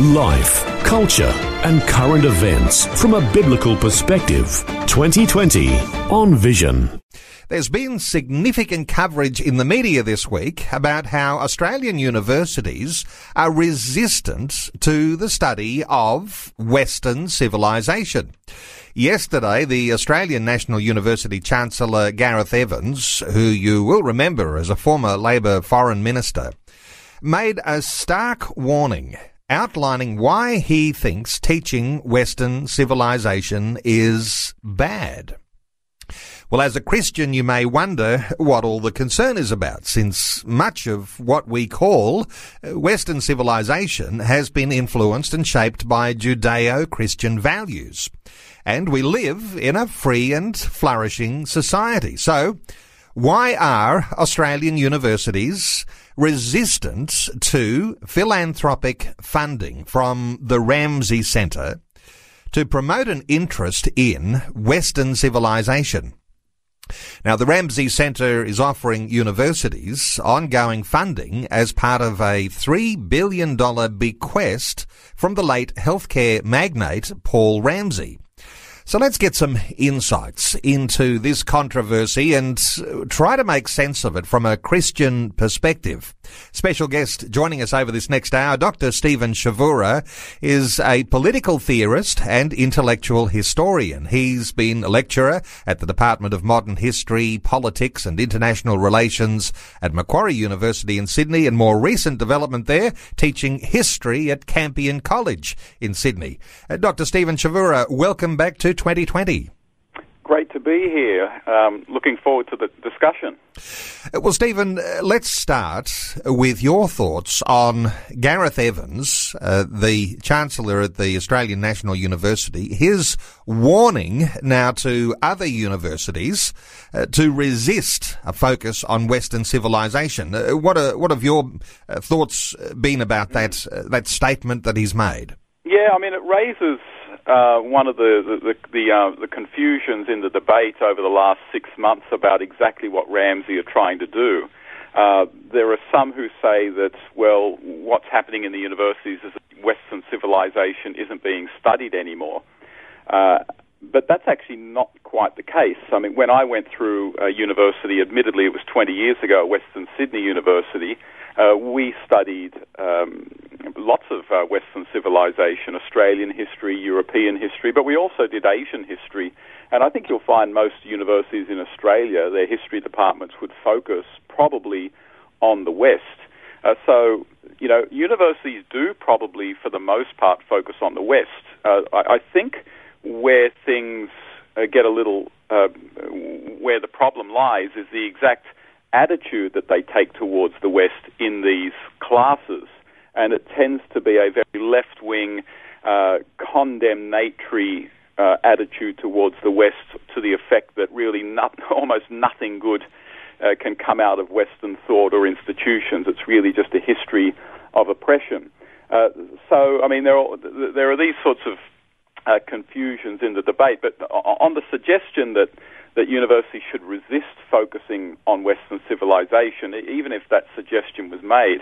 Life, culture, and current events from a biblical perspective. 2020 on Vision. There's been significant coverage in the media this week about how Australian universities are resistant to the study of Western civilization. Yesterday, the Australian National University Chancellor Gareth Evans, who you will remember as a former Labor foreign minister, made a stark warning outlining why he thinks teaching Western civilization is bad. Well, as a Christian, you may wonder what all the concern is about, since much of what we call uh, Western civilization has been influenced and shaped by Judeo-Christian values. And we live in a free and flourishing society. So, why are Australian universities resistant to philanthropic funding from the Ramsay Centre to promote an interest in Western civilization? Now, the Ramsay Centre is offering universities ongoing funding as part of a $3 billion bequest from the late healthcare magnate Paul Ramsay. So let's get some insights into this controversy and uh, try to make sense of it from a Christian perspective. Special guest joining us over this next hour, Dr. Stephen Chavura is a political theorist and intellectual historian. He's been a lecturer at the Department of Modern History, Politics and International Relations at Macquarie University in Sydney and more recent development there, teaching history at Campion College in Sydney. Uh, Dr. Stephen Chavura, welcome back to 2020. Great to be here. Um, looking forward to the discussion. Uh, well, Stephen, uh, let's start with your thoughts on Gareth Evans, uh, the Chancellor at the Australian National University, his warning now to other universities uh, to resist a focus on Western civilization. Uh, what, are, what have your uh, thoughts been about that, that statement that he's made? Yeah, I mean, it raises uh, one of the the the, uh, the, confusions in the debate over the last six months about exactly what Ramsay are trying to do. Uh, there are some who say that well, what's happening in the universities is that Western civilization isn't being studied anymore. Uh, but that's actually not quite the case. I mean, when I went through uh, university, admittedly it was 20 years ago at Western Sydney University, uh, we studied um, lots of uh, Western civilization, Australian history, European history, but we also did Asian history. And I think you'll find most universities in Australia, their history departments would focus probably on the West. Uh, so, you know, universities do probably, for the most part, focus on the West. Uh, I, I think where things uh, get a little, uh, where the problem lies is the exact attitude that they take towards the West in these classes. And it tends to be a very left wing, uh, condemnatory uh, attitude towards the West to the effect that really not, almost nothing good uh, can come out of Western thought or institutions. It's really just a history of oppression. Uh, so, I mean, there are, there are these sorts of uh, confusions in the debate, but on the suggestion that that universities should resist focusing on Western civilization, even if that suggestion was made.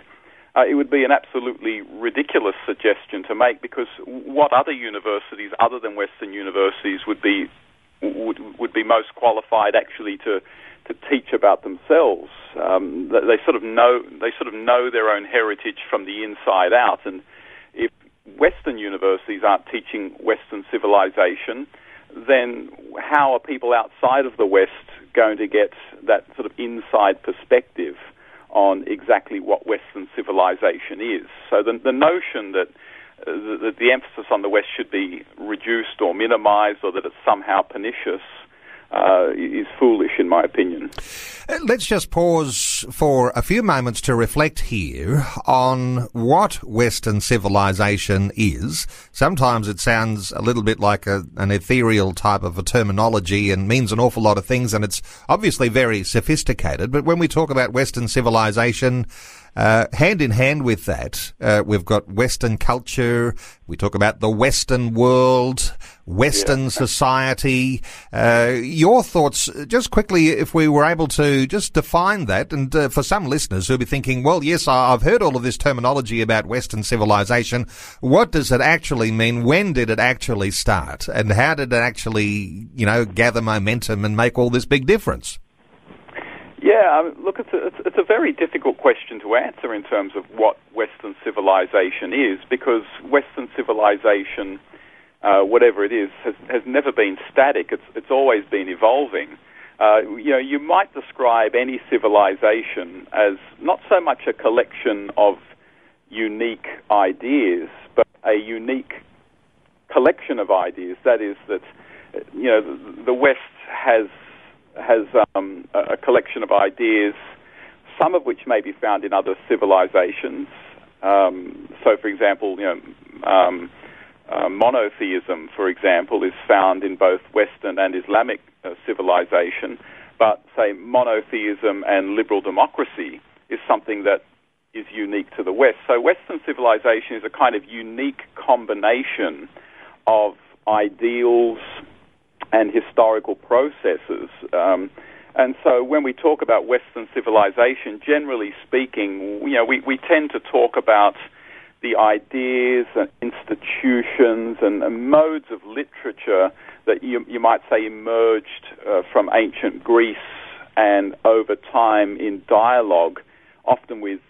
Uh, it would be an absolutely ridiculous suggestion to make because what other universities other than Western universities would be would, would be most qualified actually to to teach about themselves. Um, they sort of know they sort of know their own heritage from the inside out, and Western universities aren't teaching Western civilization, then how are people outside of the West going to get that sort of inside perspective on exactly what Western civilization is? So the, the notion that uh, the, the emphasis on the West should be reduced or minimized or that it's somehow pernicious uh, is foolish, in my opinion. Uh, let's just pause for a few moments to reflect here on what Western civilization is. Sometimes it sounds a little bit like a, an ethereal type of a terminology and means an awful lot of things, and it's obviously very sophisticated. But when we talk about Western civilization, uh, hand in hand with that, uh, we've got Western culture. We talk about the Western world, Western yeah. society. Uh, your thoughts, just quickly, if we were able to just define that, and uh, for some listeners who'll be thinking, well, yes, I've heard all of this terminology about Western civilization. What does it actually mean? When did it actually start? And how did it actually, you know, gather momentum and make all this big difference? Yeah, um, look, it's a, it's, it's a very difficult question to answer in terms of what Western civilization is, because Western civilization, uh, whatever it is, has, has never been static. It's, it's always been evolving. Uh, you know, you might describe any civilization as not so much a collection of unique ideas, but a unique collection of ideas. That is, that you know, the, West has has um, a collection of ideas, some of which may be found in other civilizations. Um, so, for example, you know, um, uh, monotheism, for example, is found in both Western and Islamic uh, civilization. But, say, monotheism and liberal democracy is something that is unique to the West. So, Western civilization is a kind of unique combination of ideals, and historical processes. Um, and so when we talk about Western civilization, generally speaking, you know, we, we tend to talk about the ideas and institutions and, and modes of literature that you, you might say emerged uh, from ancient Greece and over time in dialogue, often with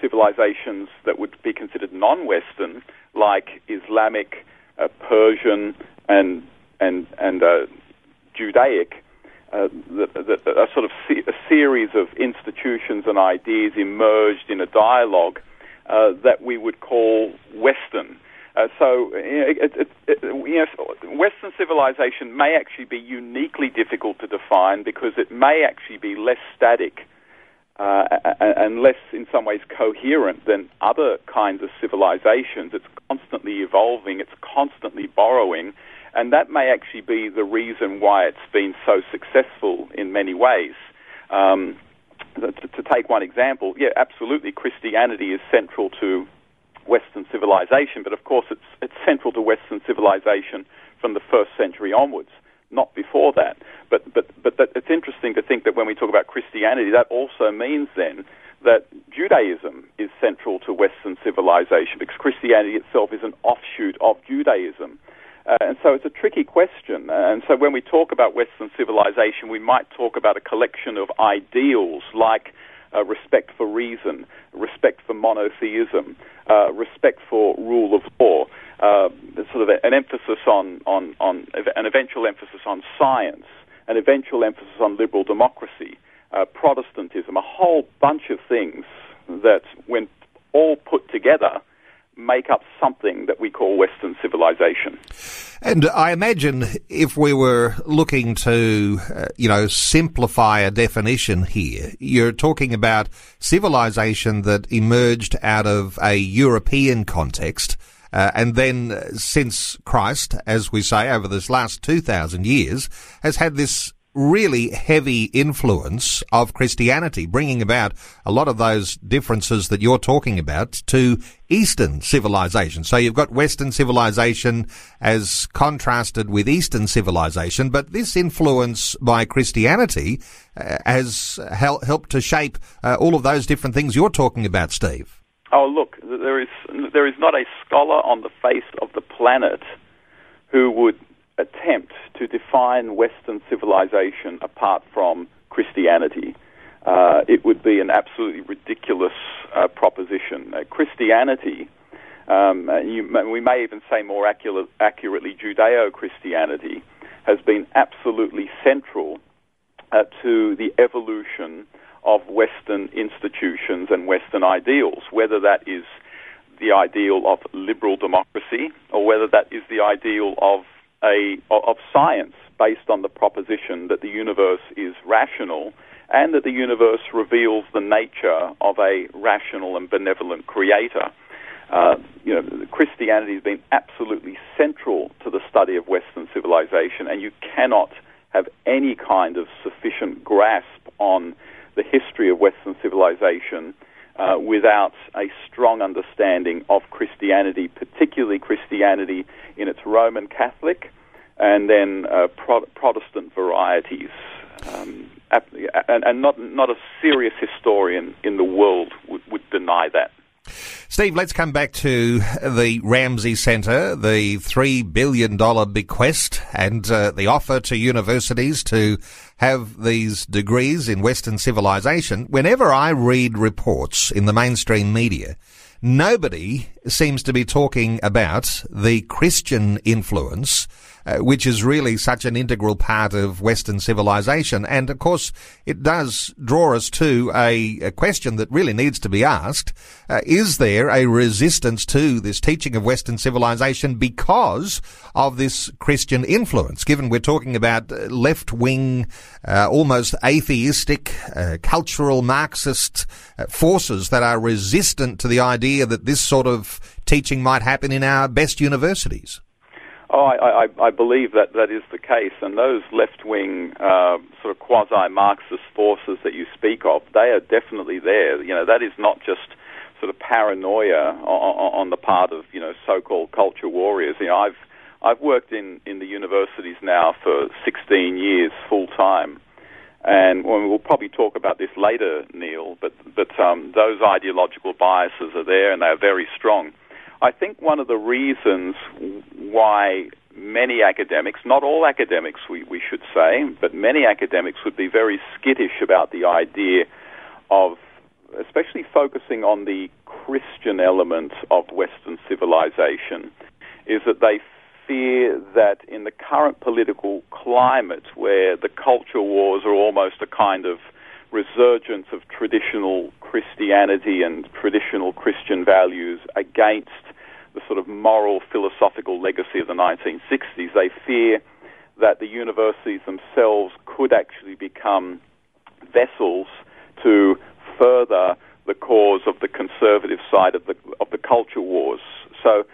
civilizations that would be considered non-Western, like Islamic, uh, Persian, and and and uh, Judaic, uh, the, the, a sort of se- a series of institutions and ideas emerged in a dialogue uh, that we would call Western. Uh, so, it, it, it, you know, Western civilization may actually be uniquely difficult to define because it may actually be less static uh, and less, in some ways, coherent than other kinds of civilizations. It's constantly evolving, it's constantly borrowing, and that may actually be the reason why it's been so successful in many ways. Um, to, to, take one example, yeah, absolutely, Christianity is central to Western civilization, but of course it's, it's central to Western civilization from the first century onwards, not before that. But, but, but that, it's interesting to think that when we talk about Christianity, that also means then that Judaism is central to Western civilization because Christianity itself is an offshoot of Judaism. Uh, and so it's a tricky question. Uh, and so when we talk about Western civilization, we might talk about a collection of ideals like uh, respect for reason, respect for monotheism, uh, respect for rule of law, uh, sort of an emphasis on, on, on an eventual emphasis on science, an eventual emphasis on liberal democracy, uh, Protestantism, a whole bunch of things that, when all put together, make up something that we call Western civilization. And I imagine if we were looking to, uh, you know, simplify a definition here, you're talking about civilization that emerged out of a European context. Uh, and then uh, since Christ, as we say, over this last 2,000 years, has had this really heavy influence of Christianity, bringing about a lot of those differences that you're talking about to Eastern civilization. So you've got Western civilization as contrasted with Eastern civilization, but this influence by Christianity uh, has hel- helped to shape uh, all of those different things you're talking about, Steve. Oh, look, there is there is not a scholar on the face of the planet who would attempt to define Western civilization apart from Christianity. Uh, it would be an absolutely ridiculous uh, proposition. Uh, Christianity, um, you, we may even say more accurate, accurately, Judeo Christianity, has been absolutely central uh, to the evolution of Western institutions and Western ideals, whether that is the ideal of liberal democracy or whether that is the ideal of a of science based on the proposition that the universe is rational and that the universe reveals the nature of a rational and benevolent creator. Uh, you know, Christianity has been absolutely central to the study of Western civilization, and you cannot have any kind of sufficient grasp on the history of Western civilization uh, without a strong understanding of Christianity, particularly Christianity in its Roman Catholic and then uh, Pro- Protestant varieties. Um, and, not, not a serious historian in the world would, would deny that. Steve, let's come back to the Ramsay Centre, the $3 billion bequest, and uh, the offer to universities to have these degrees in Western civilization. Whenever I read reports in the mainstream media, nobody seems to be talking about the Christian influence uh, which is really such an integral part of Western civilization. And of course, it does draw us to a, a question that really needs to be asked. Uh, is there a resistance to this teaching of Western civilization because of this Christian influence? Given we're talking about uh, left wing, uh, almost atheistic, uh, cultural Marxist forces that are resistant to the idea that this sort of teaching might happen in our best universities. Oh, I, I, I believe that that is the case, and those left-wing uh, sort of quasi-Marxist forces that you speak of, they are definitely there. You know, that is not just sort of paranoia on, on the part of you know so-called culture warriors. You know, I've I've worked in in the universities now for 16 years full time, and well, probably talk about this later, Neil. But but um, those ideological biases are there, and they are very strong. I think one of the reasons why many academics, not all academics, we, we should say, but many academics would be very skittish about the idea of especially focusing on the Christian element of Western civilization, is that they fear that in the current political climate, where the culture wars are almost a kind of resurgence of traditional Christianity and traditional Christian values against the sort of moral philosophical legacy of the 1960s. They fear that the universities themselves could actually become vessels to further the cause of the conservative side of the of the culture wars. So,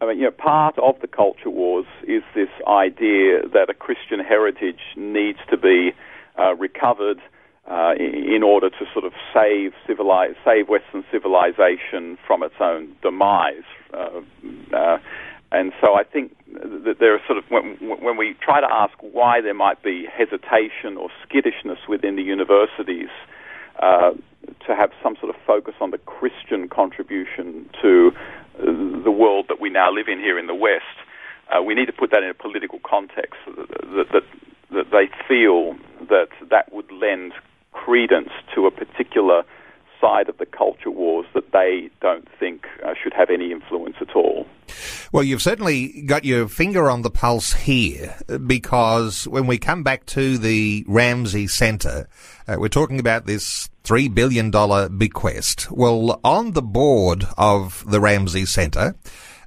I mean, you know, part of the culture wars is this idea that a Christian heritage needs to be uh, recovered uh, in order to sort of save civilize, save Western civilization from its own demise. Uh, uh, and so I think that there are sort of when, when we try to ask why there might be hesitation or skittishness within the universities uh, to have some sort of focus on the Christian contribution to world that we now live in here in the West. Uh, we need to put that in a political context that, that, that they feel that that would lend credence to a particular side of the culture wars that they don't think uh, should have any influence at all. Well, you've certainly got your finger on the pulse here because when we come back to the Ramsay Centre, uh, we're talking about this $3 billion bequest. Well, on the board of the Ramsay Centre,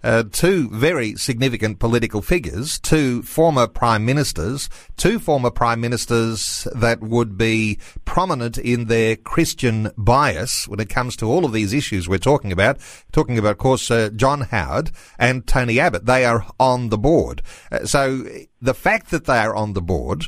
uh, two very significant political figures, two former prime ministers, two former prime ministers that would be prominent in their Christian bias when it comes to all of these issues we're talking about. Talking about, of course, uh, John Howard and Tony Abbott. They are on the board. Uh, so the fact that they are on the board,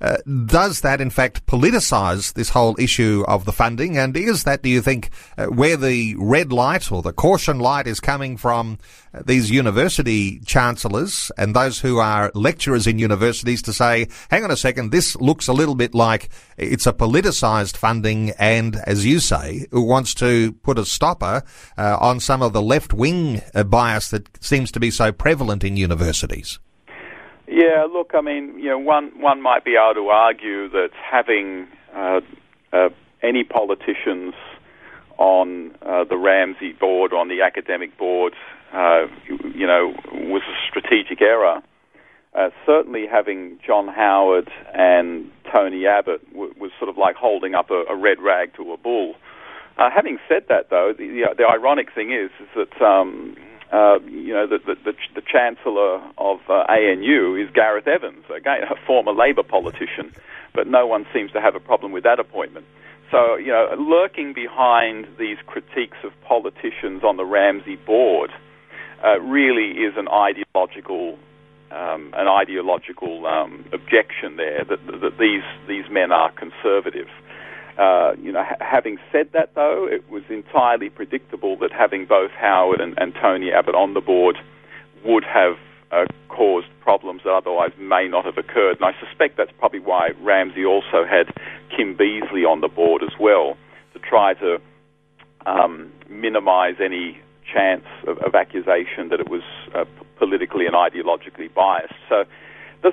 uh, does that in fact politicise this whole issue of the funding? And is that, do you think, uh, where the red light or the caution light is coming from uh, these university chancellors and those who are lecturers in universities to say, hang on a second, this looks a little bit like it's a politicised funding and, as you say, who wants to put a stopper uh, on some of the left wing bias that seems to be so prevalent in universities? Yeah, look, I mean, you know, one one might be able to argue that having uh, uh, any politicians on uh, the Ramsay board, or on the academic board, uh, you know, was a strategic error. Uh, certainly, having John Howard and Tony Abbott w- was sort of like holding up a, a red rag to a bull. Uh, having said that, though, the, the, the ironic thing is, is that um, uh, you know, the, the, the, the Chancellor of uh, ANU is Gareth Evans, again, a former Labor politician, but no one seems to have a problem with that appointment. So, you know, lurking behind these critiques of politicians on the Ramsay board uh, really is an ideological um, an ideological um, objection there that, that these these men are conservative. Uh, you know, ha- having said that, though, it was entirely predictable that having both Howard and, and Tony Abbott on the board would have uh, caused problems that otherwise may not have occurred. And I suspect that's probably why Ramsay also had Kim Beazley on the board as well to try to um, minimise any chance of, of, accusation that it was uh, politically and ideologically biased. So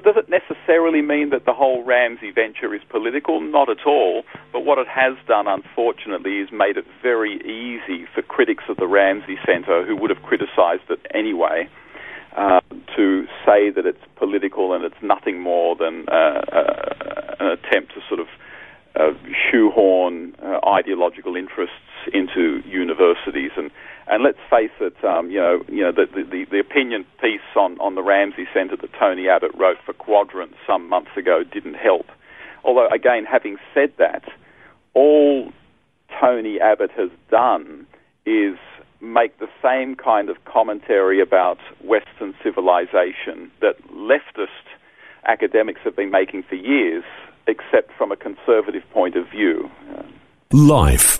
does, it necessarily mean that the whole Ramsay venture is political? Not at all. But what it has done, unfortunately, is made it very easy for critics of the Ramsay Centre, who would have criticised it anyway, uh, to say that it's political and it's nothing more than uh, uh, an attempt to sort of uh, shoehorn uh, ideological interests into universities. And and let's face it, um, you know, you know, the, the, the opinion piece on, on the Ramsay Centre that Tony Abbott wrote for Quadrant some months ago didn't help. Although, again, having said that, all Tony Abbott has done is make the same kind of commentary about Western civilization that leftist academics have been making for years, except from a conservative point of view. Life,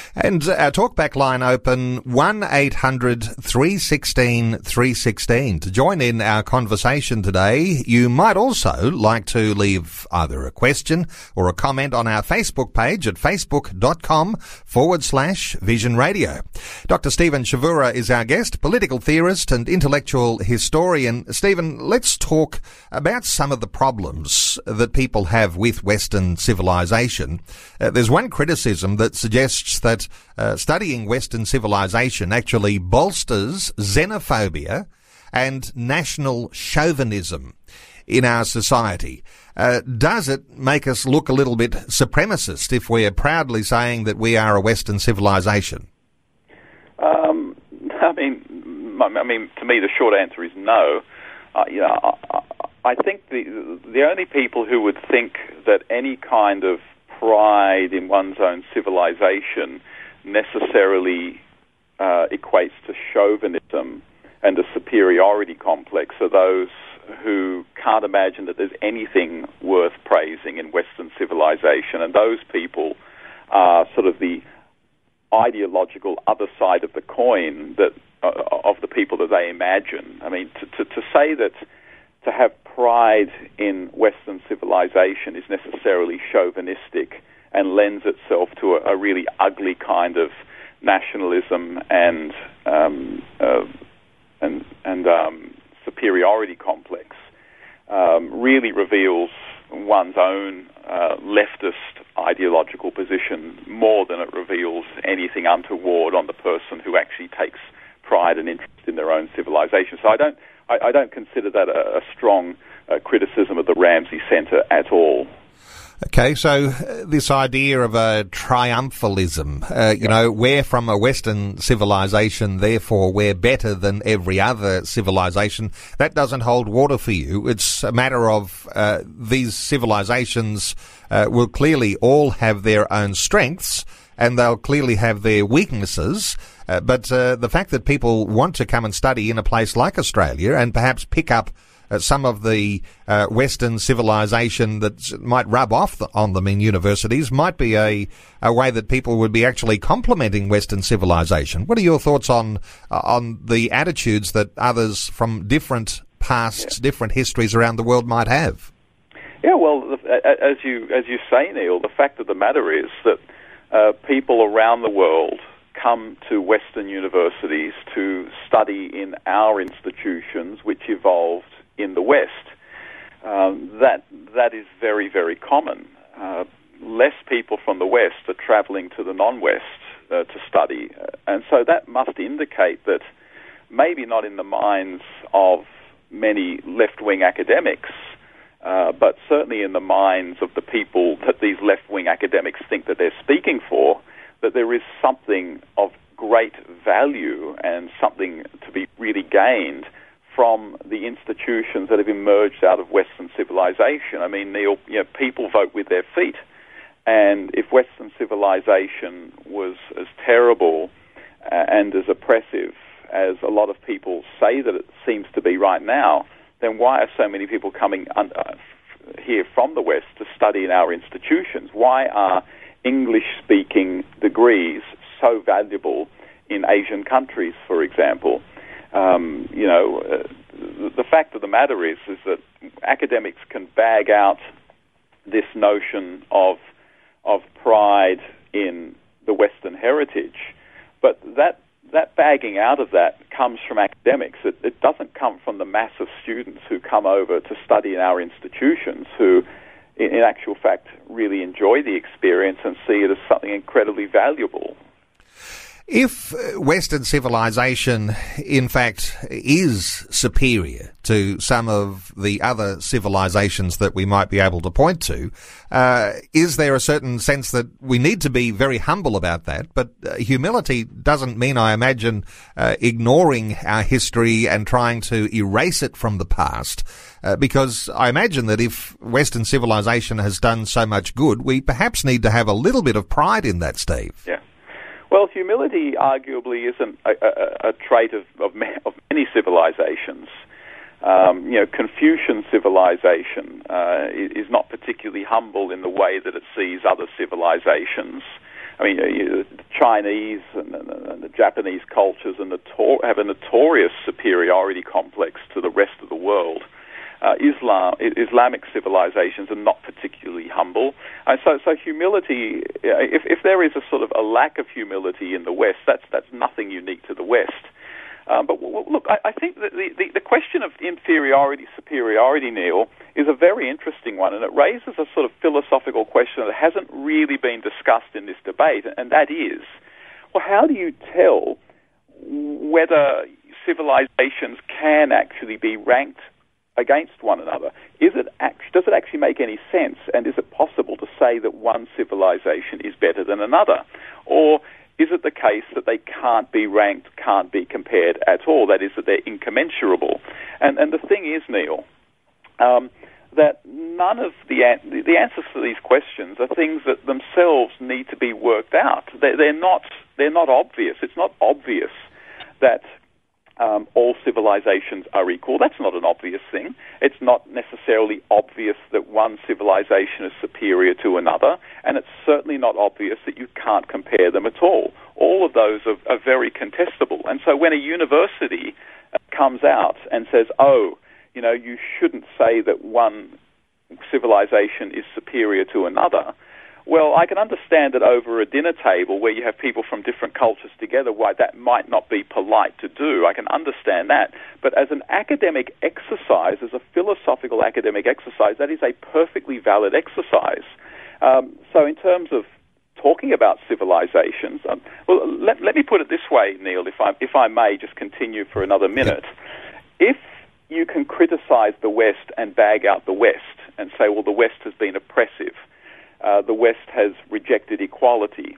And our talkback line open 1 800 316 316. To join in our conversation today, you might also like to leave either a question or a comment on our Facebook page at facebook.com forward slash Vision Radio. Dr. Stephen Chavura is our guest, political theorist and intellectual historian. Stephen, let's talk about some of the problems that people have with Western civilization. Uh, there's one criticism that suggests that that uh, studying Western civilization actually bolsters xenophobia and national chauvinism in our society. Uh, does it make us look a little bit supremacist if we're proudly saying that we are a Western civilization? Um, I mean, I mean, to me, the short answer is no. Uh, you know, I, I think the the only people who would think that any kind of pride in one's own civilization necessarily uh, equates to chauvinism and a superiority complex are those who can't imagine that there's anything worth praising in Western civilization, and those people are sort of the ideological other side of the coin that uh, of the people that they imagine. I mean, to, to, to say that to have pride in Western civilization is necessarily chauvinistic and lends itself to a, a really ugly kind of nationalism and um, uh, and and um, superiority complex. Um, really reveals one's own uh, leftist ideological position more than it reveals anything untoward on the person who actually takes pride and interest in their own civilization. So I don't I, I don't consider that a, a strong uh, criticism of the Ramsay Centre at all. Okay, so uh, this idea of a triumphalism, uh, you know, we're from a Western civilization, therefore we're better than every other civilization. That doesn't hold water for you. It's a matter of uh, these civilizations uh, will clearly all have their own strengths and they'll clearly have their weaknesses. Uh, but uh, the fact that people want to come and study in a place like Australia and perhaps pick up uh, some of the uh, Western civilization that might rub off the, on them in universities might be a, a way that people would be actually complementing Western civilization. What are your thoughts on uh, on the attitudes that others from different pasts, yeah. different histories around the world might have? Yeah, well, as you as you say, Neil, the fact of the matter is that uh, people around the world come to Western universities to study in our institutions, which evolved in the West. Um, that that is very very common. Uh, less people from the West are travelling to the non-West uh, to study, and so that must indicate that maybe not in the minds of many left-wing academics, Uh, but certainly in the minds of the people that these left wing academics think that they're speaking for, that there is something of great value and something to be really gained from the institutions that have emerged out of Western civilization. I mean, Neil, you know, people vote with their feet. And if Western civilization was as terrible uh, and as oppressive as a lot of people say that it seems to be right now, then why are so many people coming uh, here from the West to study in our institutions? Why are English speaking degrees so valuable in Asian countries, for example? Um, you know, uh, the fact of the matter is, is that academics can bag out this notion of of pride in the Western heritage, but that that bagging out of that comes from academics. It, it doesn't come from the mass of students who come over to study in our institutions who, in, actual fact, really enjoy the experience and see it as something incredibly valuable. If Western civilization, in fact, is superior to some of the other civilizations that we might be able to point to, uh, is there a certain sense that we need to be very humble about that? But uh, humility doesn't mean, I imagine, uh, ignoring our history and trying to erase it from the past. Uh, because I imagine that if Western civilization has done so much good, we perhaps need to have a little bit of pride in that, Steve. Yeah. Well, humility arguably isn't a, a, a trait of, of, of, many civilizations. Um, you know, Confucian civilization uh, is not particularly humble in the way that it sees other civilizations. I mean, you, the Chinese and, and, the Japanese cultures have a notorious superiority complex to the rest of the world uh, Islam, Islamic civilizations are not particularly humble. And so, so humility, if, if there is a sort of a lack of humility in the West, that's, that's nothing unique to the West. Um, but w- look, I, I think that the, the, the, question of inferiority, superiority, Neil, is a very interesting one, and it raises a sort of philosophical question that hasn't really been discussed in this debate, and that is, well, how do you tell whether civilizations can actually be ranked against one another. Is it act- does it actually make any sense? And is it possible to say that one civilization is better than another? Or is it the case that they can't be ranked, can't be compared at all? That is, that they're incommensurable. And, and the thing is, Neil, um, that none of the, an- the answers to these questions are things that themselves need to be worked out. They're, they're, not, they're not obvious. It's not obvious that um, all civilizations are equal. That's not an obvious thing. It's not necessarily obvious that one civilization is superior to another, and it's certainly not obvious that you can't compare them at all. All of those are, are very contestable. And so when a university uh, comes out and says, oh, you know, you shouldn't say that one civilization is superior to another, well, I can understand that over a dinner table where you have people from different cultures together, why that might not be polite to do. I can understand that. But as an academic exercise, as a philosophical academic exercise, that is a perfectly valid exercise. Um, so, in terms of talking about civilizations, um, well, let, let me put it this way, Neil, if I, if I may just continue for another minute. If you can criticize the West and bag out the West and say, well, the West has been oppressive uh, the West has rejected equality,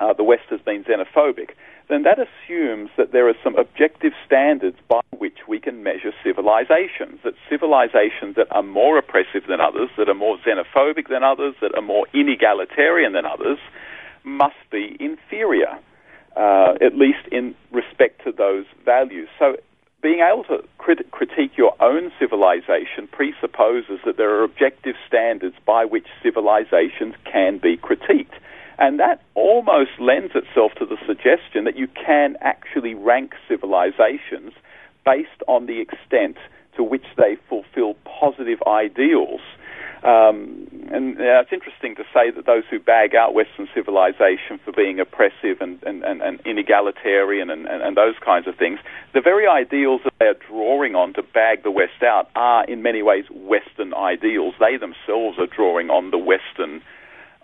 uh, the West has been xenophobic, then that assumes that there are some objective standards by which we can measure civilizations. That civilizations that are more oppressive than others, that are more xenophobic than others, that are more inegalitarian than others, must be inferior, uh, at least in respect to those values. So being able to crit- critique your own civilization presupposes that there are objective standards by which civilizations can be critiqued. And that almost lends itself to the suggestion that you can actually rank civilizations based on the extent to which they fulfill positive ideals um, and it's interesting to say that those who bag out Western civilization for being oppressive and, and, and, and inegalitarian and, and, and, those kinds of things, the very ideals that they are drawing on to bag the West out are in many ways Western ideals. They themselves are drawing on the Western,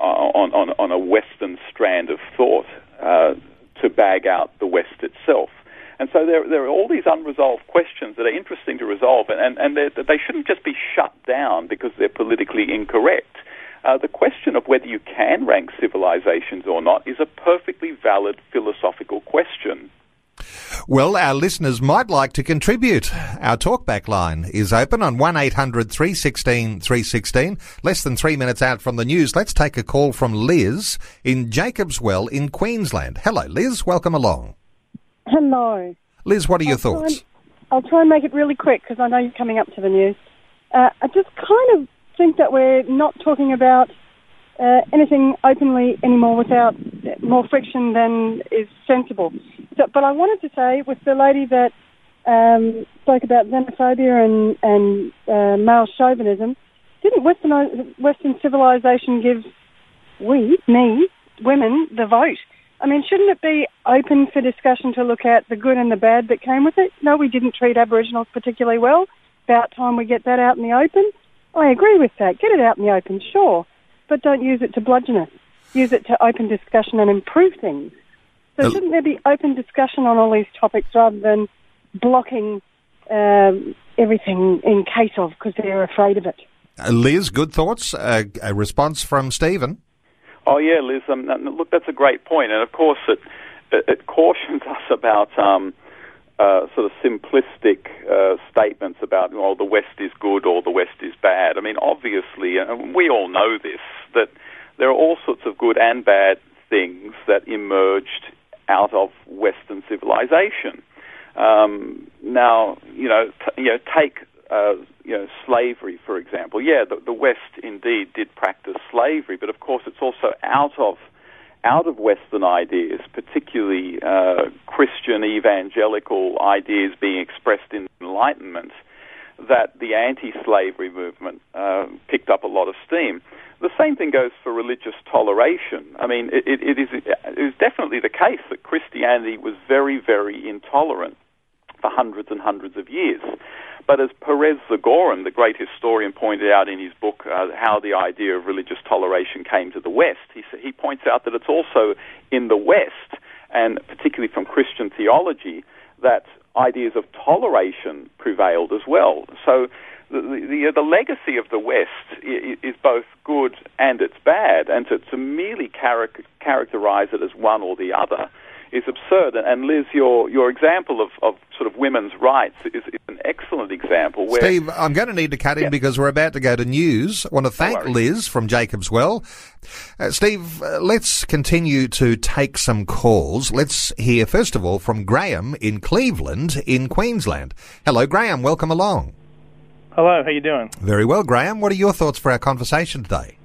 uh, on, on, on a Western strand of thought uh, to bag out the West itself. And so there, there are all these unresolved questions that are interesting to resolve, and, and they shouldn't just be shut down because they're politically incorrect. Uh, the question of whether you can rank civilizations or not is a perfectly valid philosophical question. Well, our listeners might like to contribute. Our talkback line is open on 1800 316 316. Less than three minutes out from the news, let's take a call from Liz in Jacobs Well in Queensland. Hello, Liz. Welcome along. Hello. Liz, what are your I'll thoughts? Try and, I'll try and make it really quick because I know you're coming up to the news. Uh, I just kind of think that we're not talking about uh, anything openly anymore without more friction than is sensible. So, but I wanted to say with the lady that um, spoke about xenophobia and, and uh, male chauvinism, didn't Western, Western civilization give we, me, women, the vote? I mean, shouldn't it be open for discussion to look at the good and the bad that came with it? No, we didn't treat Aboriginals particularly well. About time we get that out in the open. I agree with that. Get it out in the open, sure, but don't use it to bludgeon us. Use it to open discussion and improve things. So Uh, shouldn't there be open discussion on all these topics rather than blocking um, everything in case of because they're afraid of it? Uh, Liz, good thoughts? Uh, a response from Stephen? Oh yeah, Liz. Um, look, that's a great point, and of course it it, it cautions us about um, uh, sort of simplistic uh, statements about well the West is good or the West is bad. I mean, obviously, and we all know this that there are all sorts of good and bad things that emerged out of Western civilization. Um, now, you know, t- you know, take uh, you know slavery for example. Yeah, the, the West indeed did practice slavery, but of course it's also out of out of Western ideas, particularly uh, Christian evangelical ideas being expressed in Enlightenment, that the anti-slavery movement uh, picked up a lot of steam. The same thing goes for religious toleration. I mean, it, it, is, it is definitely the case that Christianity was very, very intolerant for hundreds and hundreds of years. But as Perez Zagorin, the great historian, pointed out in his book, uh, How the Idea of Religious Toleration Came to the West, he, he points out that it's also in the West, and particularly from Christian theology, that ideas of toleration prevailed as well. So the, the, the legacy of the West is both good and it's bad, and to, to merely char- characterize it as one or the other is absurd. And Liz, your your example of, of sort of women's rights is, is an excellent example. Where Steve, I'm going to need to cut in Yeah. because we're about to go to news. I want to thank worries. Liz from Jacobs Well. Uh, Steve, uh, let's continue to take some calls. Let's hear, first of all, from Graham in Cleveland in Queensland. Hello, Graham. Welcome along. Hello, how you doing? Very well, Graham. What are your thoughts for our conversation today?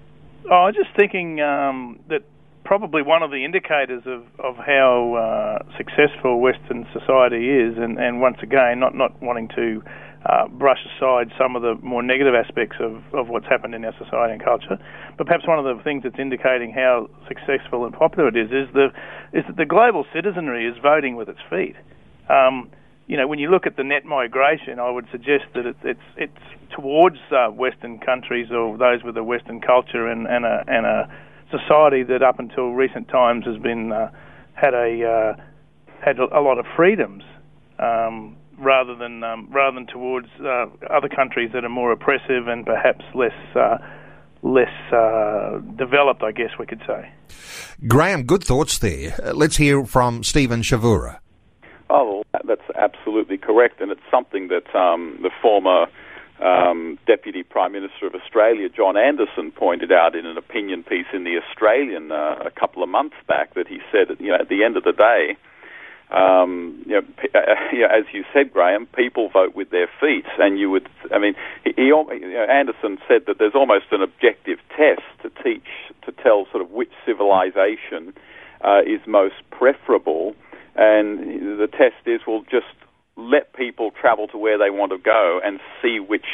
Oh, I was just thinking um, that probably one of the indicators of, of how uh, successful Western society is, and, and once again, not, not wanting to uh, brush aside some of the more negative aspects of, of what's happened in our society and culture, but perhaps one of the things that's indicating how successful and popular it is is the is that the global citizenry is voting with its feet. Um, you know, when you look at the net migration, I would suggest that it, it's it's towards uh, Western countries or those with a Western culture and, and a and a society that up until recent times has been uh, had a uh, had a lot of freedoms, um, rather than um, rather than towards uh, other countries that are more oppressive and perhaps less uh, less uh, developed, I guess we could say. Graham, good thoughts there. Uh, let's hear from Stephen Chavura. Oh, well, that's absolutely correct, and it's something that um, the former um, Deputy Prime Minister of Australia, John Anderson, pointed out in an opinion piece in the Australian uh, a couple of months back. That he said, you know, at the end of the day, um, you know, uh, you know, as you said, Graham, people vote with their feet, and you would. I mean, he, he you know, Anderson said that there's almost an objective test to teach to tell sort of which civilization uh, is most preferable, and the test is well, just let people travel to where they want to go and see which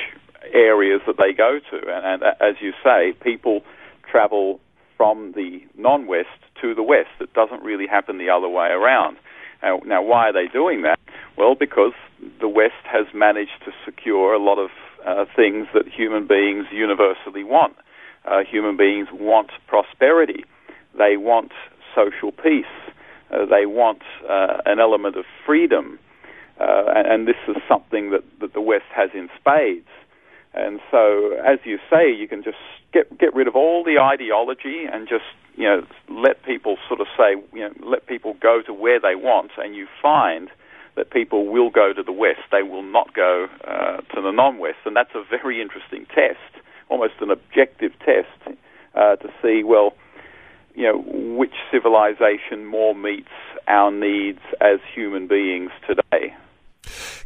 areas that they go to, and, and as you say, people travel from the non-west to the west. It doesn't really happen the other way around. Now, now, why are they doing that? Well, because the West has managed to secure a lot of uh, things that human beings universally want. Uh, human beings want prosperity. They want social peace. Uh, they want uh, an element of freedom. And, and this is something that, that the West has in spades. And so, as you say, you can just get get rid of all the ideology and just you know let people sort of say you know let people go to where they want, and you find that people will go to the West. They will not go uh, to the non-West, and that's a very interesting test, almost an objective test uh, to see well, you know, which civilization more meets our needs as human beings today.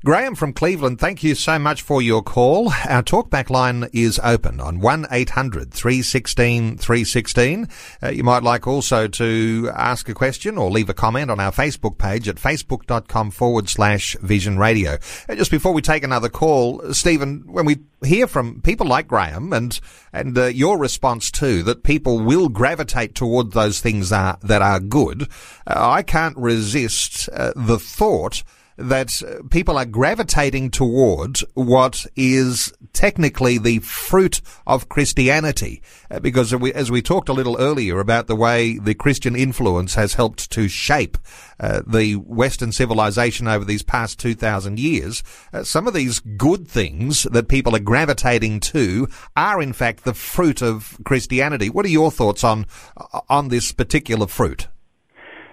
Graham from Cleveland, thank you so much for your call. Our talkback line is open on 1-800 316 316. Uh, you might like also to ask a question or leave a comment on our Facebook page at facebook.com forward slash vision radio. Uh, just before we take another call, Stephen, when we hear from people like Graham and and uh, your response too that people will gravitate toward those things are, that are good, uh, I can't resist the thought that people are gravitating towards what is technically the fruit of Christianity. Uh, because as we talked a little earlier about the way the Christian influence has helped to shape uh, the Western civilization over these past 2,000 years, uh, some of these good things that people are gravitating to are in fact the fruit of Christianity. What are your thoughts on, on this particular fruit?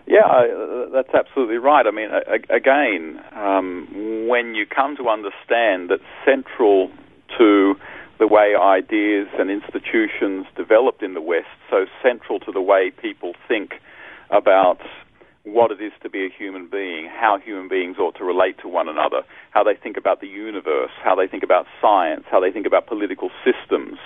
Yeah, that's absolutely right. I mean, again, um, when you come to understand that central to the way ideas and institutions developed in the West, so central to the way people think about what it is to be a human being, how human beings ought to relate to one another, how they think about the universe, how they think about science, how they think about political systems.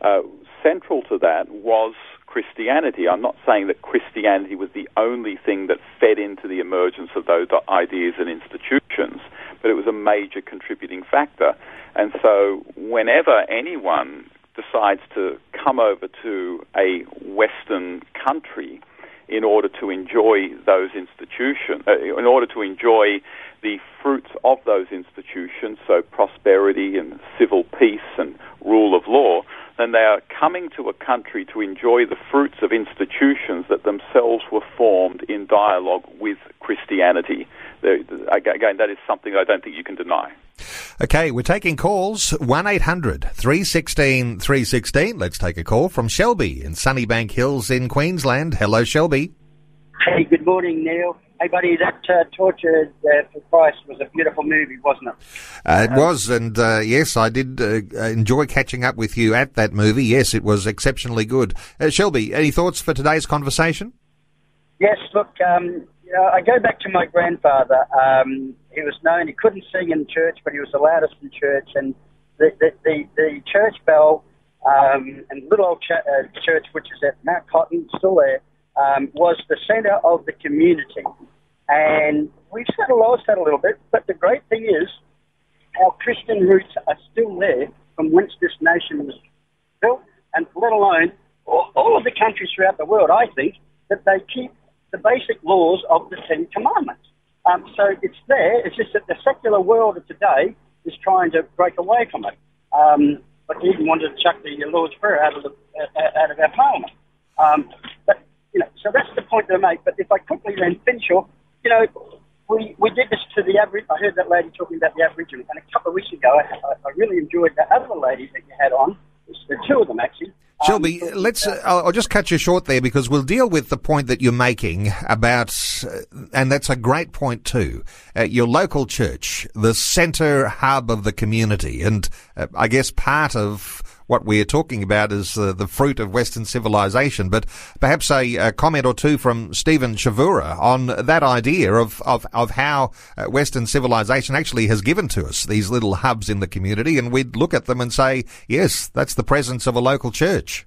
Uh, central to that was Christianity. I'm not saying that Christianity was the only thing that fed into the emergence of those ideas and institutions, but it was a major contributing factor. And so, whenever anyone decides to come over to a Western country in order to enjoy those institutions, uh, in order to enjoy the fruits of those institutions, so prosperity and civil peace and rule of law, then they are coming to a country to enjoy the fruits of institutions that themselves were formed in dialogue with Christianity. Again, that is something I don't think you can deny. Okay, we're taking calls 1 800 316 316. Let's take a call from Shelby in Sunnybank Hills in Queensland. Hello, Shelby. Hey, good morning, Neil. Hey, buddy, that uh, Torture uh, for Christ was a beautiful movie, wasn't it? Uh, it um, was, and uh, yes, I did uh, enjoy catching up with you at that movie. Yes, it was exceptionally good. Uh, Shelby, any thoughts for today's conversation? Yes, look, um, you know, I go back to my grandfather. Um, he was known, he couldn't sing in church, but he was the loudest in church, and the, the, the, the church bell um, and little old ch- church, which is at Mount Cotton, still there, um, was the centre of the community. And we've lost that a little bit, but the great thing is our Christian roots are still there from whence this nation was built, and let alone all, of the countries throughout the world, I think, that they keep the basic laws of the Ten Commandments. Um, so it's there, it's just that the secular world of today is trying to break away from it. Um, but they even wanted to chuck the Lord's Prayer out of, the, out of our parliament. Um, but, you know, so that's the point to make. But if I quickly then finish off, you know, we, we did this to the average. I heard that lady talking about the Aboriginal, and a couple of weeks ago, I, I really enjoyed that other lady that you had on. The two of them actually. Shelby, um, let's. Uh, I'll just cut you short there because we'll deal with the point that you're making about, uh, and that's a great point too. Uh, your local church, the centre hub of the community, and uh, I guess part of what we're talking about is uh, the fruit of Western civilization. But perhaps a, a, comment or two from Stephen Chavura on that idea of, of, of how uh, Western civilization actually has given to us these little hubs in the community. And we'd look at them and say, yes, that's the presence of a local church.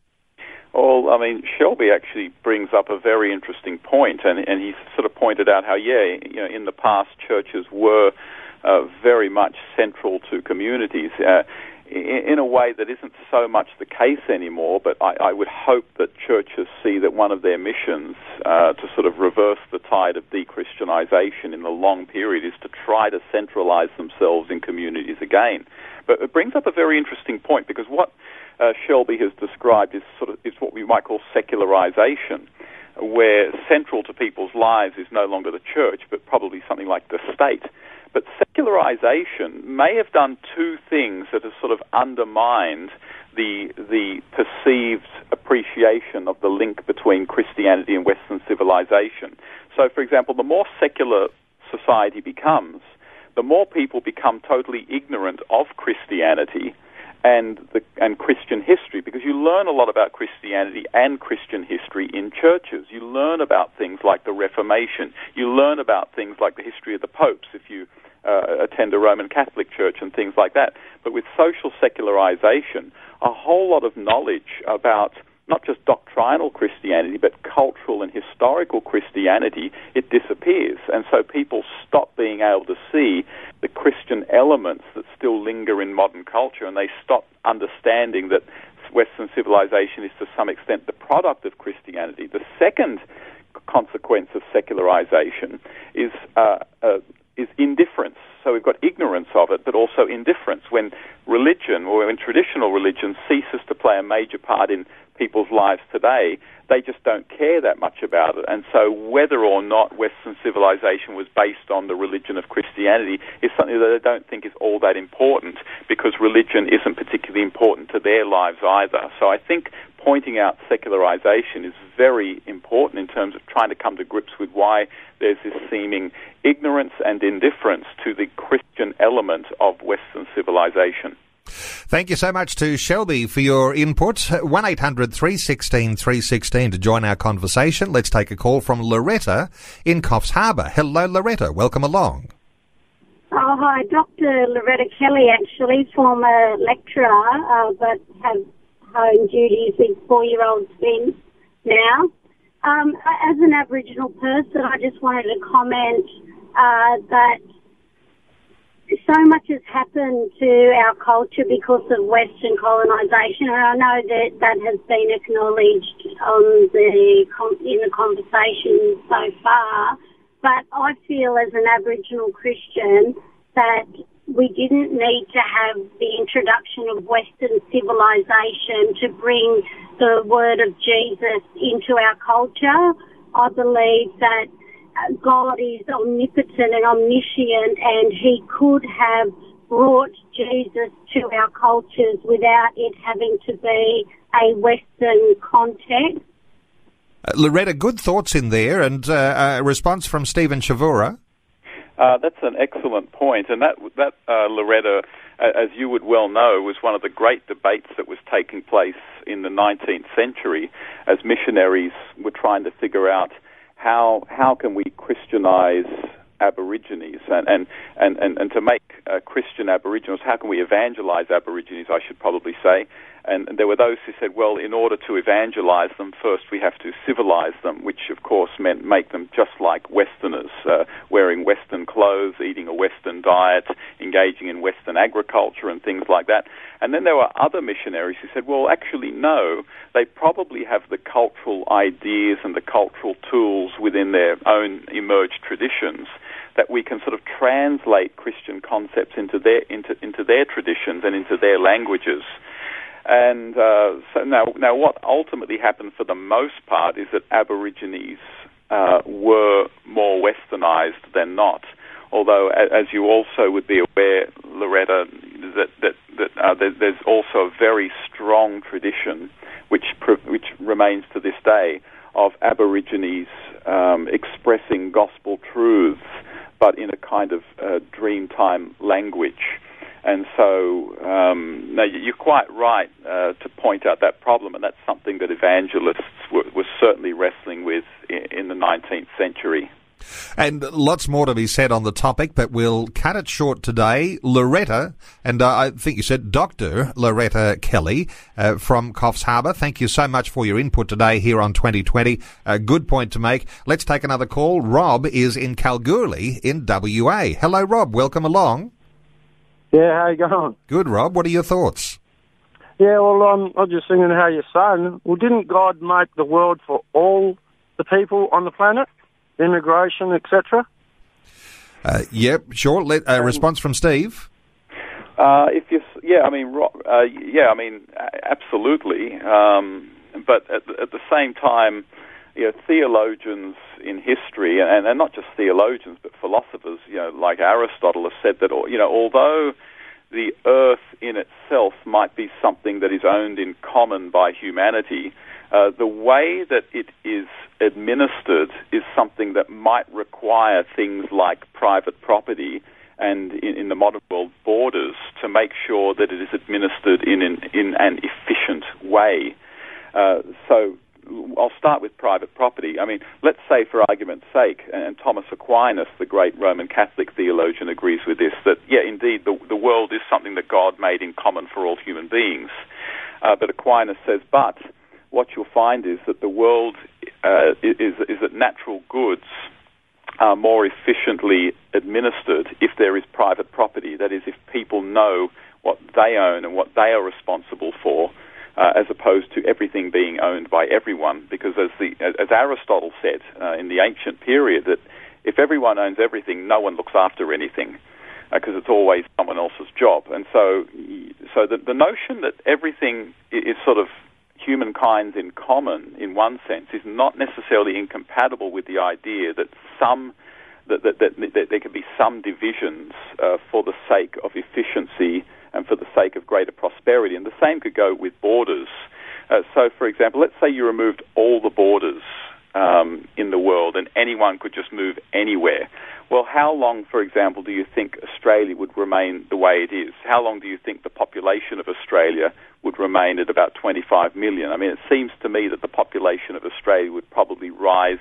Well, I mean, Shelby actually brings up a very interesting point, and, and he sort of pointed out how, yeah, you know, in the past, churches were uh, very much central to communities. Uh, in a way that isn't so much the case anymore, but I, I would hope that churches see that one of their missions uh, to sort of reverse the tide of de-Christianization in the long period is to try to centralize themselves in communities again. But it brings up a very interesting point because what uh, Shelby has described is sort of is what we might call secularization, where central to people's lives is no longer the church, but probably something like the state. But secularization may have done two things that have sort of undermined the the perceived appreciation of the link between Christianity and Western civilization. So, for example, the more secular society becomes, the more people become totally ignorant of Christianity and the, and Christian history because you learn a lot about Christianity and Christian history in churches. You learn about things like the Reformation. You learn about things like the history of the popes if you uh, attend a Roman Catholic church and things like that. But with social secularization, a whole lot of knowledge about not just doctrinal Christianity, but cultural and historical Christianity, it disappears. And so people stop being able to see the Christian elements that still linger in modern culture, and they stop understanding that Western civilization is to some extent the product of Christianity. The second consequence of secularization is uh, uh, is indifference. So we've got ignorance of it, but also indifference. When religion, or when traditional religion, ceases to play a major part in people's lives today, they just don't care that much about it. And so whether or not Western civilization was based on the religion of Christianity is something that I don't think is all that important because religion isn't particularly important to their lives either. So I think pointing out secularization is very important in terms of trying to come to grips with why there's this seeming ignorance and indifference to the Christian element of Western civilization. Thank you so much to Shelby for your input. 1 800 316 316 to join our conversation. Let's take a call from Loretta in Coffs Harbour. Hello, Loretta. Welcome along. Oh, hi. Dr. Loretta Kelly, actually, former lecturer, uh, but have home duties with four year old Ben now. Um, as an Aboriginal person, I just wanted to comment uh, that so much has happened to our culture because of Western colonisation, and I know that that has been acknowledged on the in the conversation so far. But I feel, as an Aboriginal Christian, that we didn't need to have the introduction of Western civilization to bring the word of Jesus into our culture. I believe that God is omnipotent and omniscient, and He could have brought Jesus to our cultures without it having to be a Western context. Uh, Loretta, good thoughts in there, and uh, a response from Stephen Chavura. Uh, that's an excellent point, and that that uh, Loretta, as you would well know, was one of the great debates that was taking place in the 19th century as missionaries were trying to figure out how how can we Christianize Aborigines and and and and, and to make uh, Christian Aboriginals, how can we evangelize Aborigines? I should probably say. And, there were those who said, well, in order to evangelize them, first we have to civilize them, which of course meant make them just like Westerners, uh, wearing Western clothes, eating a Western diet, engaging in Western agriculture and things like that. And then there were other missionaries who said, well, actually, no, they probably have the cultural ideas and the cultural tools within their own emerged traditions that we can sort of translate Christian concepts into their into into their traditions and into their languages. And uh, so now, now what ultimately happened for the most part is that Aborigines uh, were more westernized than not. Although, as you also would be aware, Loretta, that that, that uh, there's also a very strong tradition, which which remains to this day, of Aborigines um, expressing gospel truths, but in a kind of uh, Dreamtime language. And so, um, no, you're quite right uh, to point out that problem, and that's something that evangelists were, were certainly wrestling with in, in the 19th century. And lots more to be said on the topic, but we'll cut it short today. Loretta, and uh, I think you said Dr. Loretta Kelly uh, from Coffs Harbour, thank you so much for your input today here on 2020. A good point to make. Let's take another call. Rob is in Kalgoorlie in WA. Hello, Rob. Welcome along. Yeah, how you going? Good, Rob. What are your thoughts? Yeah, well, um, I was just thinking how you're saying. Well, didn't God make the world for all the people on the planet, immigration, etc.? Uh, yep, sure. Let, a uh, um, response from Steve. Uh, if you, yeah, I mean, uh, yeah, I mean, absolutely. Um, but at, at, the same time, you know, theologians in history, and, and not just theologians, but philosophers, you know, like Aristotle, have said that, you know, although the earth in itself might be something that is owned in common by humanity, uh, the way that it is administered is something that might require things like private property and in, in, the modern world borders to make sure that it is administered in an, in an efficient way. Uh, so I'll start with private property. I mean, let's say, for argument's sake, and Thomas Aquinas, the great Roman Catholic theologian, agrees with this, that, yeah, indeed, the, the world is something that God made in common for all human beings. Uh, but Aquinas says, but what you'll find is that the world uh, is, is that natural goods are more efficiently administered if there is private property. That is, if people know what they own and what they are responsible for, uh, as opposed to everything being owned by everyone. Because as, the, as Aristotle said uh, in the ancient period, that if everyone owns everything, no one looks after anything because uh, it's always someone else's job. And so, so the, the notion that everything is sort of humankind's in common, in one sense, is not necessarily incompatible with the idea that some that, that, that, that there can be some divisions uh, for the sake of efficiency and for the sake of greater prosperity. And the same could go with borders. Uh, so, for example, let's say you removed all the borders um, in the world and anyone could just move anywhere. Well, how long, for example, do you think Australia would remain the way it is? How long do you think the population of Australia would remain at about 25 million? I mean, it seems to me that the population of Australia would probably rise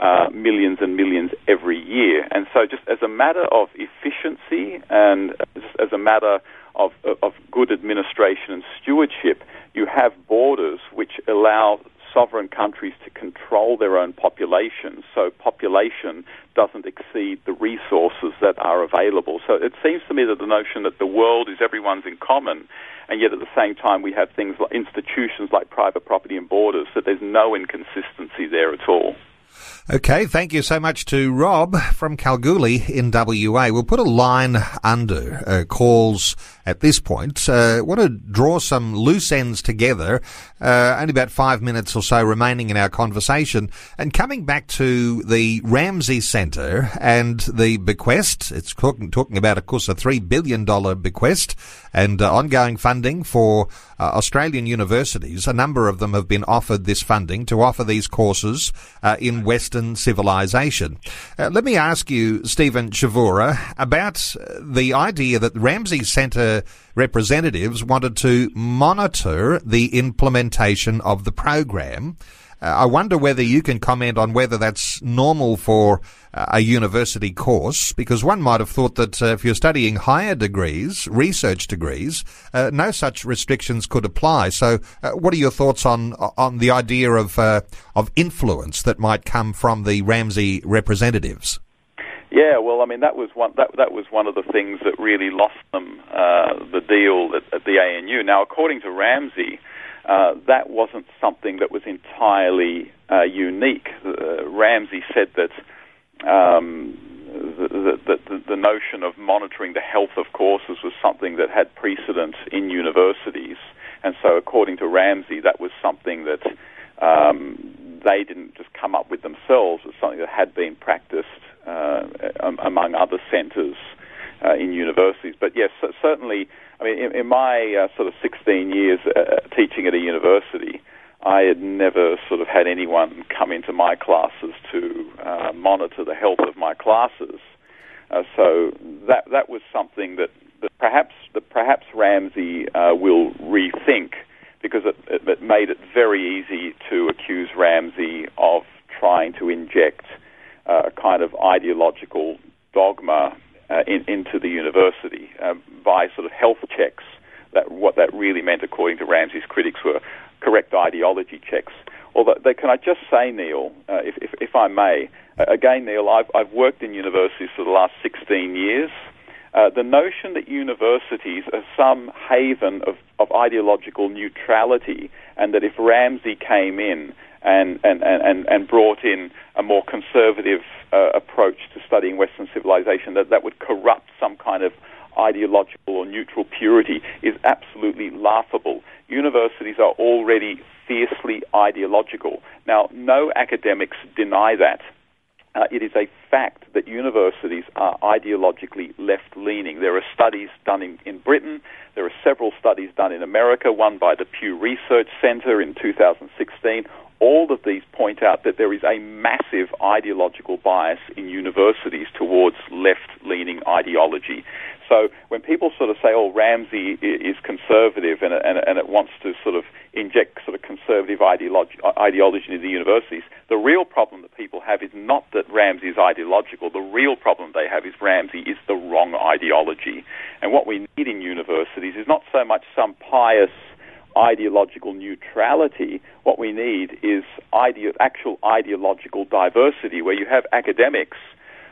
uh, millions and millions every year. And so, just as a matter of efficiency and just as a matter of, of good administration and stewardship, you have borders which allow sovereign countries to control their own population, so population doesn't exceed the resources that are available. So it seems to me that the notion that the world is everyone's in common, and yet at the same time we have things like institutions like private property and borders, that there's no inconsistency there at all. Okay, thank you so much to Rob from Kalgoorlie in WA. We'll put a line under uh, calls at this point. Uh, want to draw some loose ends together. Uh, only about five minutes or so remaining in our conversation. And coming back to the Ramsay Centre and the bequest, it's talking, talking about, of course, a $3 billion bequest and uh, ongoing funding for uh, Australian universities. A number of them have been offered this funding to offer these courses uh, in Western civilization. Uh, let me ask you, Stephen Chavura, about the idea that Ramsay Centre representatives wanted to monitor the implementation of the program. Uh, I wonder whether you can comment on whether that's normal for uh, a university course, because one might have thought that uh, if you're studying higher degrees, research degrees, uh, no such restrictions could apply. So, uh, what are your thoughts on on the idea of uh, of influence that might come from the Ramsay representatives? Yeah, well, I mean that was one that that was one of the things that really lost them the deal at, at the ANU. Now, according to Ramsay, uh, that wasn't something that was entirely uh, unique. Uh, Ramsay said that um, the, the, the, the, notion of monitoring the health of courses was something that had precedent in universities, and so according to Ramsay, that was something that um, they didn't just come up with themselves. It was something that had been practiced uh, among other centres uh, in universities. But yes, certainly I mean, in, in my uh, sort of 16 years uh, teaching at a university, I had never sort of had anyone come into my classes to uh, monitor the health of my classes. Uh, so that that was something that, that perhaps that perhaps Ramsay uh, will rethink because it, it, it made it very easy to accuse Ramsay of trying to inject uh, a kind of ideological dogma uh, in, into the university uh, by sort of health checks. That what that really meant, according to Ramsay's critics, were correct ideology checks. Although, they, can I just say, Neil, uh, if, if, if, I may, uh, again, Neil, I've, I've worked in universities for the last 16 years. Uh, the notion that universities are some haven of, of ideological neutrality, and that if Ramsay came in and, and, and, and brought in a more conservative uh, approach to studying Western civilization, that that would corrupt some kind of ideological or neutral purity is absolutely laughable. universities are already fiercely ideological. Now, no academics deny that. Uh, it is a fact that universities are ideologically left leaning. There are studies done in, in Britain, there are several studies done in America, one by the Pew Research Center in 2016. All of these point out that there is a massive ideological bias in universities towards left leaning ideology. So when people sort of say, "Oh, Ramsay is conservative and, and, and it wants to sort of inject sort of conservative ideology, ideology into the universities," the real problem that people have is not that Ramsay is ideological. The real problem they have is Ramsay is the wrong ideology. And what we need in universities is not so much some pious ideological neutrality. What we need is ide- actual ideological diversity, where you have academics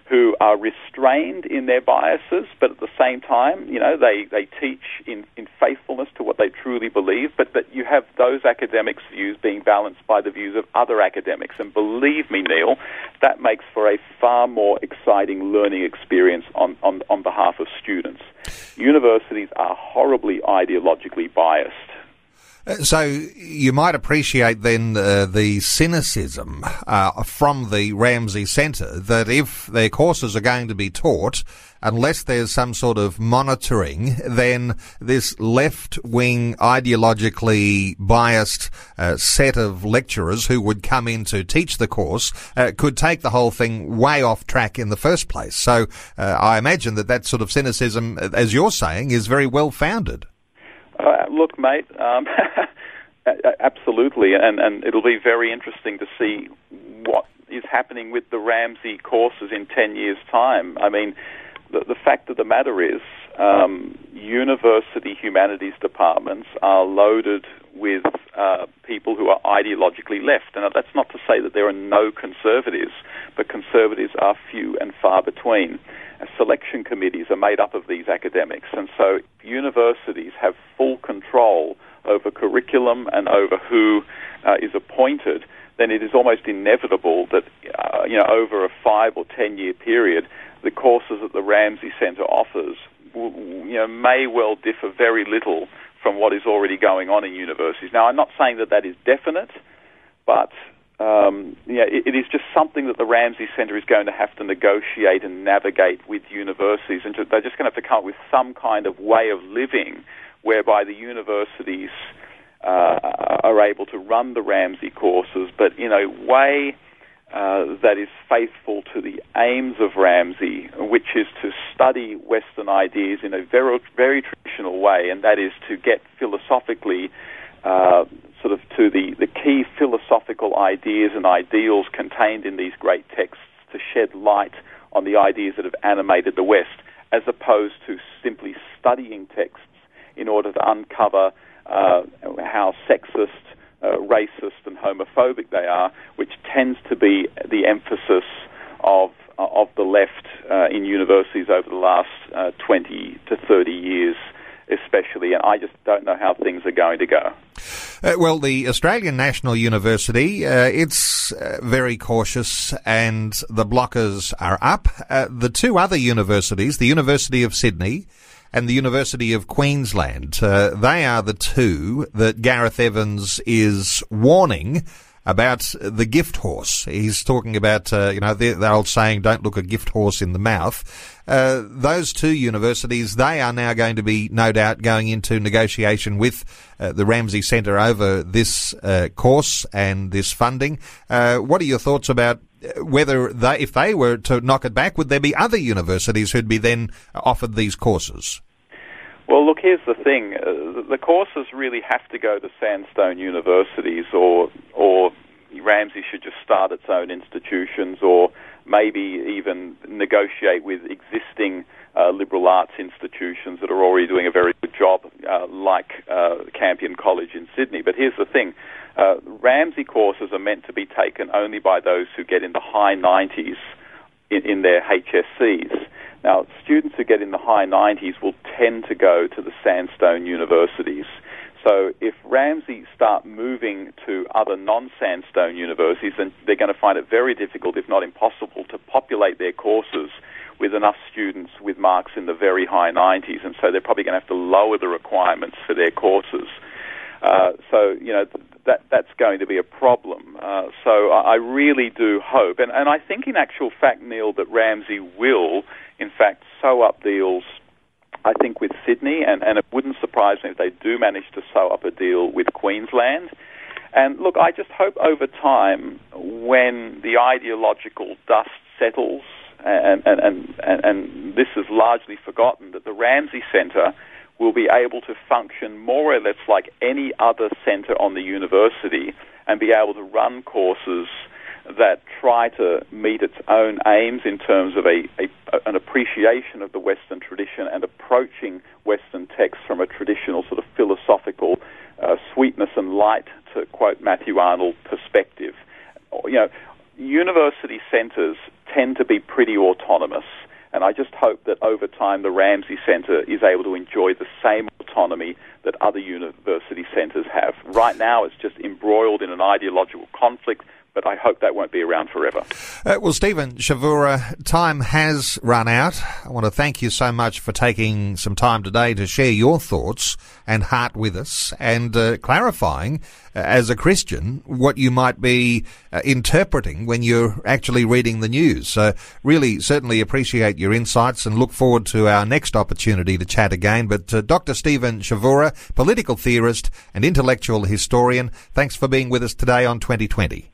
who are restrained in their biases, but at the same time, you know, they, they teach in, in faithfulness to what they truly believe, but that you have those academics' views being balanced by the views of other academics. And believe me, Neil, that makes for a far more exciting learning experience on, on, on behalf of students. Universities are horribly ideologically biased. So you might appreciate then uh, the cynicism uh, from the Ramsay Centre that if their courses are going to be taught, unless there's some sort of monitoring, then this left-wing, ideologically biased uh, set of lecturers who would come in to teach the course uh, could take the whole thing way off track in the first place. So uh, I imagine that that sort of cynicism, as you're saying, is very well founded. Uh, look, mate, um, absolutely, and, and it'll be very interesting to see what is happening with the Ramsay courses in 10 years' time. I mean, the, the fact of the matter is, um, university humanities departments are loaded with uh, people who are ideologically left. And that's not to say that there are no conservatives, but conservatives are few and far between selection committees are made up of these academics, and so universities have full control over curriculum and over who uh, is appointed. Then it is almost inevitable that uh, you know over a five or ten year period, the courses that the Ramsay Centre offers you know may well differ very little from what is already going on in universities. Now, I'm not saying that that is definite, but um, yeah, it, it is just something that the Ramsay Centre is going to have to negotiate and navigate with universities, and they're just going to have to come up with some kind of way of living whereby the universities uh, are able to run the Ramsay courses, but in a way uh, that is faithful to the aims of Ramsay, which is to study Western ideas in a very, very traditional way, and that is to get philosophically uh, sort of to the, the key philosophical ideas and ideals contained in these great texts to shed light on the ideas that have animated the West, as opposed to simply studying texts in order to uncover uh, how sexist, uh, racist, and homophobic they are, which tends to be the emphasis of of the left uh, in universities over the last uh, 20 to 30 years especially, and I just don't know how things are going to go. Uh, well, the Australian National University, uh, it's uh, very cautious and the blockers are up. Uh, the two other universities, the University of Sydney and the University of Queensland, uh, they are the two that Gareth Evans is warning about the gift horse. He's talking about, uh, you know, the, the, old saying, don't look a gift horse in the mouth. Uh, those two universities, they are now going to be, no doubt, going into negotiation with uh, the Ramsay Centre over this uh, course and this funding. Uh, what are your thoughts about uh, whether they, if they were to knock it back, would there be other universities who'd be then offered these courses? Well, look, here's the thing: uh, the courses really have to go to sandstone universities, or or Ramsay should just start its own institutions, or maybe even negotiate with existing uh, liberal arts institutions that are already doing a very good job, uh, like uh, Campion College in Sydney. But here's the thing: uh, Ramsay courses are meant to be taken only by those who get in the high 90s in, in their HSCs. Now, students who get in the high 90s will tend to go to the sandstone universities. So if Ramsay start moving to other non-sandstone universities, then they're going to find it very difficult, if not impossible, to populate their courses with enough students with marks in the very high 90s. And so they're probably going to have to lower the requirements for their courses. Uh, so, you know, that, that's going to be a problem. Uh, so I, really do hope, and, and I think in actual fact, Neil, that Ramsay will, in fact, sew up deals I think, with Sydney, and, and it wouldn't surprise me if they do manage to sew up a deal with Queensland. And look, I just hope over time, when the ideological dust settles, and, and, and, and, and this is largely forgotten, that the Ramsay Centre will be able to function more or less like any other centre on the university and be able to run courses that try to meet its own aims in terms of a, a, an appreciation of the Western tradition and approaching Western texts from a traditional sort of philosophical uh, sweetness and light, to quote Matthew Arnold, perspective. You know, university centres tend to be pretty autonomous. And I just hope that over time the Ramsay Centre is able to enjoy the same autonomy that other university centres have. Right now it's just embroiled in an ideological conflict but I hope that won't be around forever. Uh, well, Stephen Chavura, time has run out. I want to thank you so much for taking some time today to share your thoughts and heart with us and uh, clarifying, uh, as a Christian, what you might be uh, interpreting when you're actually reading the news. So, really, certainly appreciate your insights and look forward to our next opportunity to chat again. But uh, Dr. Stephen Chavura, political theorist and intellectual historian, thanks for being with us today on 2020.